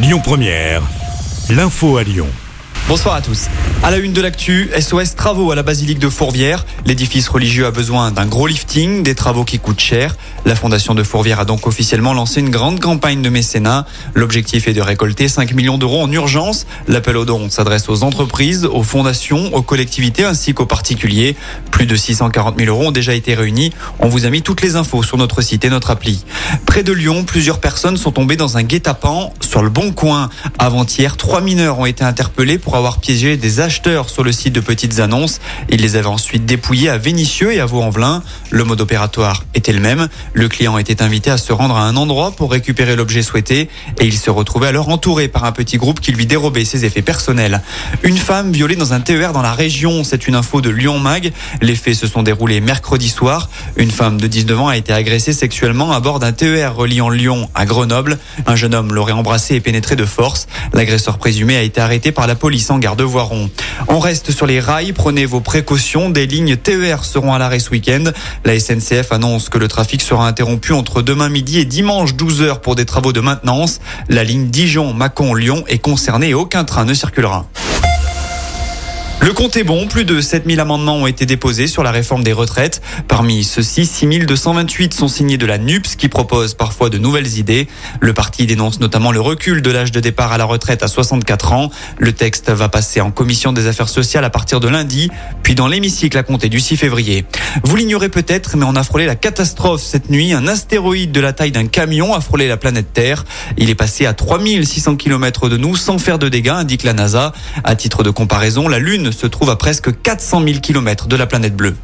Lyon Première, l'info à Lyon. Bonsoir à tous. À la une de l'actu, SOS Travaux à la basilique de Fourvière. L'édifice religieux a besoin d'un gros lifting, des travaux qui coûtent cher. La fondation de Fourvière a donc officiellement lancé une grande campagne de mécénat. L'objectif est de récolter 5 millions d'euros en urgence. L'appel aux dons s'adresse aux entreprises, aux fondations, aux collectivités ainsi qu'aux particuliers. Plus de 640 000 euros ont déjà été réunis. On vous a mis toutes les infos sur notre site et notre appli. Près de Lyon, plusieurs personnes sont tombées dans un guet-apens sur le bon coin. Avant-hier, trois mineurs ont été interpellés pour avoir piégé des acheteurs sur le site de petites annonces. Ils les avaient ensuite dépouillés à Vénissieux et à Vaux-en-Velin. Le mode opératoire était le même. Le client était invité à se rendre à un endroit pour récupérer l'objet souhaité et il se retrouvait alors entouré par un petit groupe qui lui dérobait ses effets personnels. Une femme violée dans un TER dans la région, c'est une info de Lyon Mag. Les faits se sont déroulés mercredi soir. Une femme de 19 ans a été agressée sexuellement à bord d'un TER reliant Lyon à Grenoble. Un jeune homme l'aurait embrassé et pénétré de force. L'agresseur présumé a été arrêté par la police en garde Voiron. On reste sur les rails, prenez vos précautions. Des lignes TER seront à l'arrêt ce week-end. La SNCF annonce que le trafic sera interrompu entre demain midi et dimanche 12 heures pour des travaux de maintenance. La ligne Dijon-Mâcon-Lyon est concernée et aucun train ne circulera. Le compte est bon, plus de 7000 amendements ont été déposés sur la réforme des retraites. Parmi ceux-ci, 6228 sont signés de la NUPS qui propose parfois de nouvelles idées. Le parti dénonce notamment le recul de l'âge de départ à la retraite à 64 ans. Le texte va passer en commission des affaires sociales à partir de lundi, puis dans l'hémicycle à compter du 6 février. Vous l'ignorez peut-être, mais on a frôlé la catastrophe cette nuit. Un astéroïde de la taille d'un camion a frôlé la planète Terre. Il est passé à 3600 km de nous sans faire de dégâts, indique la NASA. À titre de comparaison, la Lune se trouve à presque 400 000 km de la planète bleue.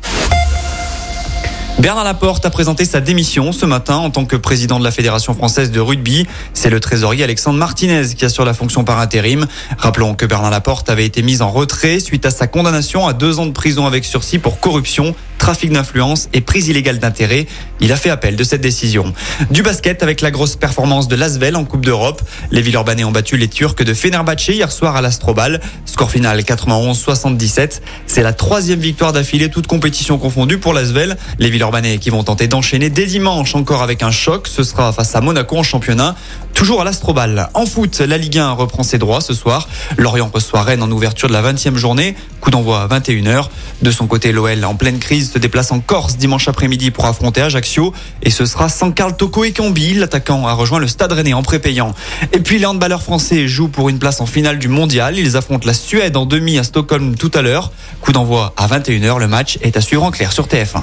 Bernard Laporte a présenté sa démission ce matin en tant que président de la Fédération française de rugby. C'est le trésorier Alexandre Martinez qui assure la fonction par intérim. Rappelons que Bernard Laporte avait été mis en retrait suite à sa condamnation à deux ans de prison avec sursis pour corruption trafic d'influence et prise illégale d'intérêt. Il a fait appel de cette décision. Du basket avec la grosse performance de l'Asvel en Coupe d'Europe. Les Villeurbanais ont battu les Turcs de Fenerbahçe hier soir à l'Astrobal. Score final 91-77. C'est la troisième victoire d'affilée, toute compétition confondue pour l'Asvel. Les Villeurbanais qui vont tenter d'enchaîner dès dimanche encore avec un choc. Ce sera face à Monaco en championnat. Toujours à l'Astrobal. En foot, la Ligue 1 reprend ses droits ce soir. Lorient reçoit Rennes en ouverture de la 20e journée. Coup d'envoi à 21h. De son côté, l'OL en pleine crise se déplace en Corse dimanche après-midi pour affronter Ajaccio. Et ce sera sans Carl Toko et Cambi. L'attaquant a rejoint le Stade Rennais en prépayant. Et puis les handballeurs français jouent pour une place en finale du mondial. Ils affrontent la Suède en demi à Stockholm tout à l'heure. Coup d'envoi à 21h. Le match est à suivre en clair sur TF1.